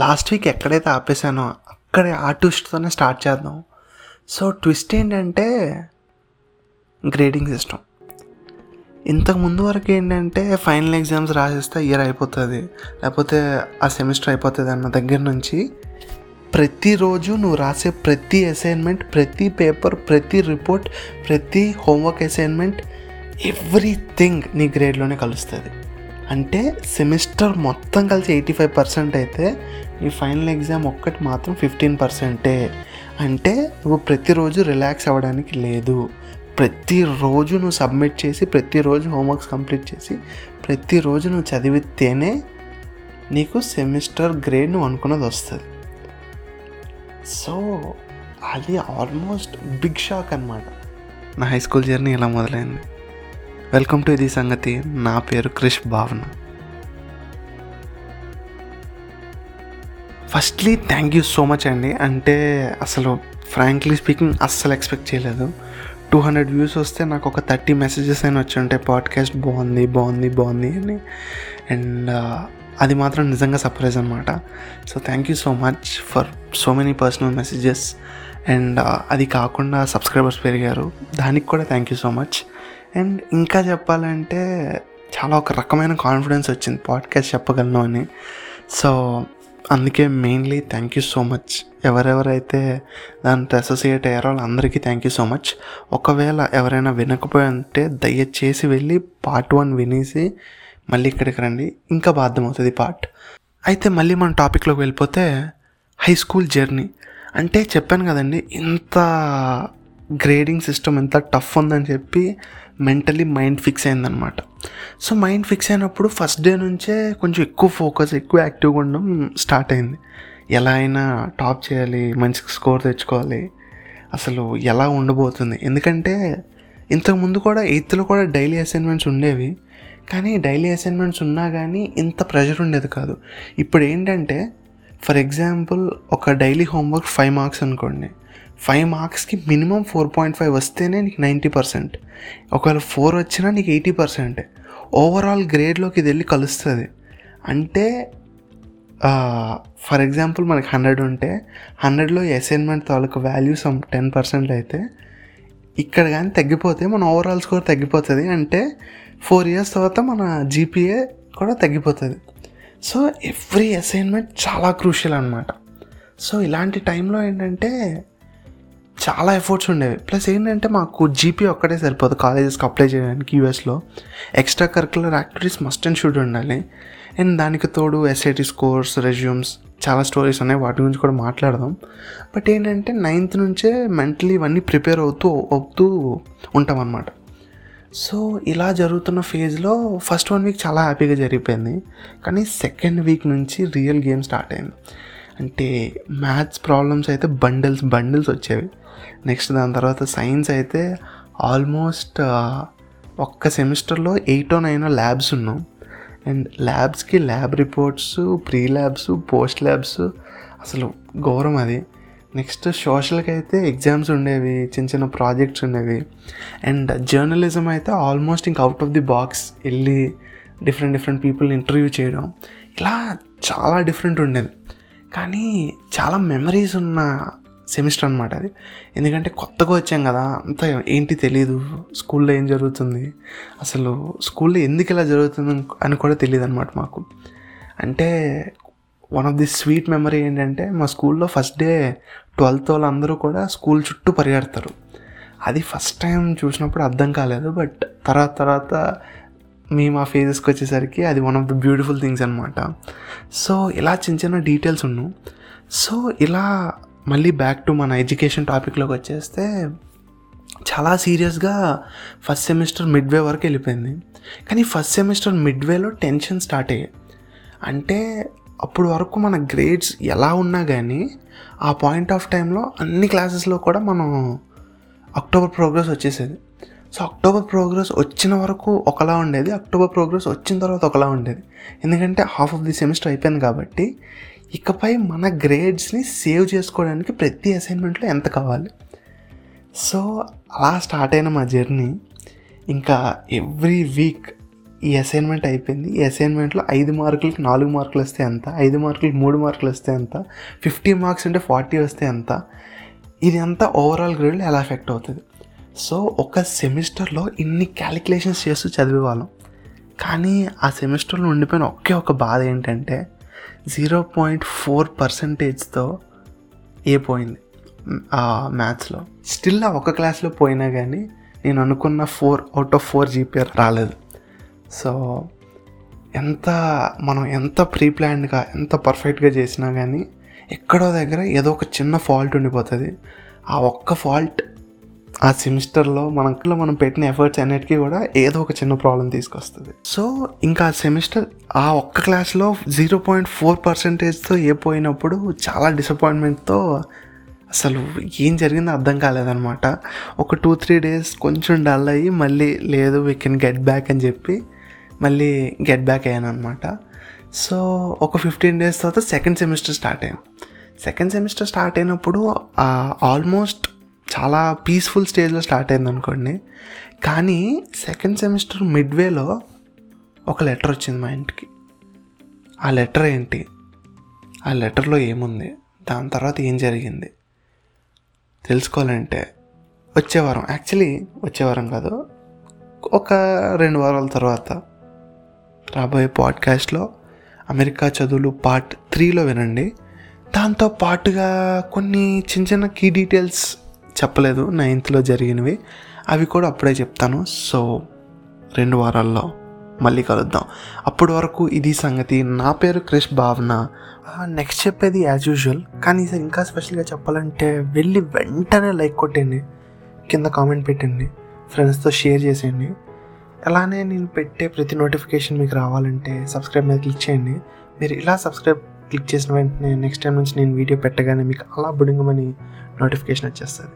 Last week ఎక్కడైతే ఆపేసానో అక్కడే ఆ ట్విస్ట్తోనే స్టార్ట్ చేద్దాం. సో ట్విస్ట్ ఏంటంటే గ్రేడింగ్ సిస్టమ్. ఇంతకు ముందు వరకు ఏంటంటే ఫైనల్ ఎగ్జామ్స్ రాసేస్తే ఇయర్ అయిపోతుంది. లేకపోతే ఆ సెమిస్టర్ అయిపోతుంది అన్న దగ్గర నుంచి ప్రతిరోజు నువ్వు రాసే ప్రతి అసైన్మెంట్ ప్రతి పేపర్ ప్రతి రిపోర్ట్ ప్రతి హోంవర్క్ అసైన్మెంట్ ఎవ్రీథింగ్ నీ గ్రేడ్లోనే కలుస్తుంది. అంటే సెమిస్టర్ మొత్తం కలిసి ఎయిటీ ఫైవ్ పర్సెంట్ అయితే ఈ ఫైనల్ ఎగ్జామ్ ఒక్కటి మాత్రం ఫిఫ్టీన్ పర్సెంటే. అంటే నువ్వు ప్రతిరోజు రిలాక్స్ అవ్వడానికి లేదు. ప్రతిరోజు నువ్వు సబ్మిట్ చేసి ప్రతిరోజు హోంవర్క్స్ కంప్లీట్ చేసి ప్రతిరోజు నువ్వు చదివితేనే నీకు సెమిస్టర్ గ్రేడ్ నువ్వు అనుకున్నది వస్తుంది. సో అది ఆల్మోస్ట్ బిగ్ షాక్ అనమాట నా హై స్కూల్ జర్నీ ఇలా మొదలైంది? వెల్కమ్ టు ఇది సంగతి. నా పేరు Krish Bhavana. Firstly thank you so much అండి. అంటే అసలు ఫ్రాంక్లీ స్పీకింగ్ అస్సలు ఎక్స్పెక్ట్ చేయలేదు. టూ హండ్రెడ్ వ్యూస్ వస్తే నాకు ఒక థర్టీ మెసేజెస్ అయినా వచ్చి ఉంటే పాడ్కాస్ట్ బాగుంది బాగుంది బాగుంది అని. అండ్ uh, అది మాత్రం నిజంగా సర్ప్రైజ్ అనమాట so thank you so much for so many personal messages and అది కాకుండా సబ్స్క్రైబర్స్ పెరిగారు. దానికి కూడా thank you so much and ఇంకా చెప్పాలంటే చాలా ఒక రకమైన కాన్ఫిడెన్స్ వచ్చింది. పాడ్కాస్ట్ చెప్పగలను అని. సో అందుకే mainly thank you so much ఎవరెవరైతే దాంతో అసోసియేట్ అయ్యారో వాళ్ళందరికీ థ్యాంక్ యూ సో మచ్ ఒకవేళ ఎవరైనా వినకపోయి ఉంటే దయచేసి వెళ్ళి పార్ట్ వన్ వినేసి మళ్ళీ ఇక్కడికి రండి. ఇంకా బాధ్యమవుతుంది పార్ట్ అయితే మళ్ళీ మన టాపిక్లోకి వెళ్ళిపోతే హై స్కూల్ జర్నీ అంటే చెప్పాను కదండి ఇంత గ్రేడింగ్ సిస్టమ్ ఎంత టఫ్ ఉందని చెప్పి మెంటలీ మైండ్ ఫిక్స్ అయిందనమాట సో మైండ్ ఫిక్స్ అయినప్పుడు ఫస్ట్ డే నుంచే కొంచెం ఎక్కువ ఫోకస్ ఎక్కువ యాక్టివ్గా ఉండడం స్టార్ట్ అయింది. ఎలా అయినా టాప్ చేయాలి మంచి స్కోర్ తెచ్చుకోవాలి. అసలు ఎలా ఉండబోతుంది? ఎందుకంటే ఇంతకుముందు కూడా ఎయిత్లో కూడా డైలీ అసైన్మెంట్స్ ఉండేవి. కానీ డైలీ అసైన్మెంట్స్ ఉన్నా కానీ ఇంత ప్రెషర్ ఉండేది కాదు. ఇప్పుడు ఏంటంటే ఫర్ ఎగ్జాంపుల్ ఒక డైలీ హోంవర్క్ ఫైవ్ మార్క్స్ అనుకోండి. ఫైవ్ మార్క్స్కి మినిమం ఫోర్ పాయింట్ ఫైవ్ వస్తేనే నీకు నైంటీ పర్సెంట్. ఒకవేళ ఫోర్ వచ్చినా నీకు ఎయిటీ పర్సెంట్. ఓవరాల్ గ్రేడ్లోకి ఇది వెళ్ళి కలుస్తుంది. అంటే ఫర్ ఎగ్జాంపుల్ మనకి హండ్రెడ్ ఉంటే హండ్రెడ్లో అసైన్మెంట్ తాలూకు వాల్యూ సమ్ టెన్ పర్సెంట్ అయితే ఇక్కడ కానీ తగ్గిపోతే మన ఓవరాల్ స్కోర్ తగ్గిపోతుంది. అంటే ఫోర్ ఇయర్స్ తర్వాత మన జీపీఏ కూడా తగ్గిపోతుంది. సో ఎవ్రీ అసైన్మెంట్ చాలా క్రూషియల్ అనమాట సో ఇలాంటి టైంలో ఏంటంటే చాలా ఎఫర్ట్స్ ఉండేవి. ప్లస్ ఏంటంటే మాకు జీపీ ఒక్కటే సరిపోదు కాలేజెస్కి అప్లై చేయడానికి యూఎస్లో extra curricular activities must and should ఉండాలి. అండ్ దానికి తోడు ఎస్ఐటి స్కోర్స్ రెజ్యూమ్స్ చాలా స్టోరీస్ ఉన్నాయి. వాటి గురించి కూడా మాట్లాడదాం. బట్ ఏంటంటే నైన్త్ నుంచే మెంటలీ ఇవన్నీ ప్రిపేర్ అవుతూ అవుతూ ఉంటాం అన్నమాట. సో ఇలా జరుగుతున్న ఫేజ్లో ఫస్ట్ వన్ వీక్ చాలా హ్యాపీగా జరిగిపోయింది. కానీ సెకండ్ వీక్ నుంచి రియల్ గేమ్ స్టార్ట్ అయింది. అంటే మ్యాథ్స్ ప్రాబ్లమ్స్ అయితే బండిల్స్ బండిల్స్ వచ్చేవి. నెక్స్ట్ దాని తర్వాత సైన్స్ అయితే ఆల్మోస్ట్ ఒక్క సెమిస్టర్లో ఎయిటో నైనో ల్యాబ్స్ ఉన్నాం. And ల్యాబ్స్కి lab reports pre labs post labs అసలు ఘోరం అది. నెక్స్ట్ సోషల్కి అయితే ఎగ్జామ్స్ ఉండేవి చిన్న చిన్న ప్రాజెక్ట్స్ ఉండేవి. అండ్ జర్నలిజం అయితే ఆల్మోస్ట్ ఇంక అవుట్ ఆఫ్ ది బాక్స్ వెళ్ళి డిఫరెంట్ డిఫరెంట్ పీపుల్ని ఇంటర్వ్యూ చేయడం. ఇలా చాలా డిఫరెంట్ ఉండేది. కానీ చాలా మెమరీస్ ఉన్న సెమిస్టర్ అనమాట అది. ఎందుకంటే కొత్తగా వచ్చాం కదా అంత ఏంటి తెలియదు స్కూల్లో ఏం జరుగుతుంది? అసలు స్కూల్లో ఎందుకు ఇలా జరుగుతుంది అని కూడా తెలియదు అనమాట మాకు. అంటే one of the sweet memory ఏంటంటే మా స్కూల్లో ఫస్ట్ డే ట్వెల్త్ వాళ్ళందరూ కూడా స్కూల్ చుట్టూ పరిగెడతారు. అది ఫస్ట్ టైం చూసినప్పుడు అర్థం కాలేదు బట్ తర్వాత తర్వాత మేము ఆ ఫేజెస్కి వచ్చేసరికి అది one of the beautiful things అనమాట సో ఇలా చిన్న చిన్న డీటెయిల్స్ ఉన్నాం. సో ఇలా మళ్ళీ బ్యాక్ టు మన ఎడ్యుకేషన్ టాపిక్లోకి వచ్చేస్తే చాలా సీరియస్గా ఫస్ట్ సెమిస్టర్ మిడ్వే వరకు వెళ్ళిపోయింది. కానీ ఫస్ట్ సెమిస్టర్ మిడ్వేలో టెన్షన్ స్టార్ట్ అయ్యాయి. అంటే అప్పుడు వరకు మన గ్రేడ్స్ ఎలా ఉన్నా కానీ ఆ పాయింట్ ఆఫ్ టైంలో అన్ని క్లాసెస్లో కూడా మనం అక్టోబర్ ప్రోగ్రెస్ వచ్చేసేది. సో అక్టోబర్ ప్రోగ్రెస్ వచ్చిన వరకు ఒకలా ఉండేది. అక్టోబర్ ప్రోగ్రెస్ వచ్చిన తర్వాత ఒకలా ఉండేది. ఎందుకంటే హాఫ్ ఆఫ్ ది సెమిస్టర్ అయిపోయింది కాబట్టి ఇకపై మన గ్రేడ్స్ని సేవ్ చేసుకోవడానికి ప్రతి అసైన్మెంట్లో ఎంత కావాలి? సో అలా స్టార్ట్ అయిన మా జర్నీ ఇంకా ఎవ్రీ వీక్ ఈ అసైన్మెంట్ అయిపోయింది. ఈ అసైన్మెంట్లో ఐదు మార్కులకి నాలుగు మార్కులు వస్తే ఎంత? ఐదు మార్కులకి మూడు మార్కులు వస్తే ఎంత? ఫిఫ్టీ మార్క్స్ ఉంటే ఫార్టీ వస్తే ఎంత? ఇది అంతా ఓవరాల్ గ్రేడ్లో ఎలా ఎఫెక్ట్ అవుతుంది? సో ఒక సెమిస్టర్లో ఇన్ని క్యాలిక్యులేషన్స్ చేస్తూ చదివేవాళ్ళం. కానీ ఆ సెమిస్టర్లో ఉండిపోయిన ఒకే ఒక బాధ ఏంటంటే జీరో పాయింట్ ఫోర్ పర్సంటేజ్తో ఏ పోయింది? మ్యాథ్స్లో. స్టిల్ ఆ ఒక క్లాస్లో పోయినా కానీ నేను అనుకున్న four out of four GPR రాలేదు. సో ఎంత మనం ఎంత ప్రీ ప్లాన్డ్గా ఎంత పర్ఫెక్ట్గా చేసినా కానీ ఎక్కడో దగ్గర ఏదో ఒక చిన్న ఫాల్ట్ ఉండిపోతుంది. ఆ ఒక్క ఫాల్ట్ ఆ సెమిస్టర్లో మనకులో మనం పెట్టిన ఎఫర్ట్స్ అన్నిటికీ కూడా ఏదో ఒక చిన్న ప్రాబ్లం తీసుకొస్తుంది. సో ఇంకా ఆ సెమిస్టర్ ఆ ఒక్క క్లాస్లో జీరో పాయింట్ ఫోర్ పర్సెంటేజ్తో ఏ పోయినప్పుడు చాలా డిసప్పాయింట్మెంట్తో అసలు ఏం జరిగిందో అర్థం కాలేదనమాట ఒక టూ త్రీ డేస్ కొంచెం డల్ అయ్యి మళ్ళీ లేదు వీ కెన్ గెట్ బ్యాక్ అని చెప్పి మళ్ళీ గెట్ బ్యాక్ అయ్యాను అనమాట సో ఒక ఫిఫ్టీన్ డేస్ తర్వాత సెకండ్ సెమిస్టర్ స్టార్ట్ అయ్యాం. సెకండ్ సెమిస్టర్ స్టార్ట్ అయినప్పుడు ఆల్మోస్ట్ చాలా పీస్ఫుల్ స్టేజ్లో స్టార్ట్ అయింది అనుకోండి. కానీ సెకండ్ సెమిస్టర్ మిడ్వేలో ఒక లెటర్ వచ్చింది మా ఇంటికి. ఆ లెటర్ ఏంటి? ఆ లెటర్లో ఏముంది? దాని తర్వాత ఏం జరిగింది? తెలుసుకోవాలంటే వచ్చేవారం యాక్చువల్లీ వచ్చేవారం కాదు ఒక రెండు వారాల తర్వాత రాబోయే పాడ్కాస్ట్లో అమెరికా చదువులు పార్ట్ త్రీలో వినండి. దాంతో పాటుగా కొన్ని చిన్న చిన్న కీ డీటెయిల్స్ చెప్పలేదు నైన్త్లో జరిగినవి. అవి కూడా అప్పుడే చెప్తాను. సో రెండు వారాల్లో మళ్ళీ కలుద్దాం. అప్పటి వరకు ఇది సంగతి. నా పేరు క్రిష్ భావన. నెక్స్ట్ చెప్పేది యాజ్ యూజువల్ కానీ ఈసారి ఇంకా స్పెషల్గా చెప్పాలంటే వెళ్ళి వెంటనే లైక్ కొట్టండి. కింద కామెంట్ పెట్టండి. ఫ్రెండ్స్తో షేర్ చేసేయండి. అలానే నేను పెట్టే ప్రతి నోటిఫికేషన్ మీకు రావాలంటే సబ్స్క్రైబ్ మీద క్లిక్ చేయండి. మీరు ఇలా సబ్స్క్రైబ్ క్లిక్ చేసిన వెంటనే నెక్స్ట్ టైం నుంచి నేను వీడియో పెట్టగానే మీకు అలా బుడింగమని నోటిఫికేషన్ వచ్చేస్తుంది.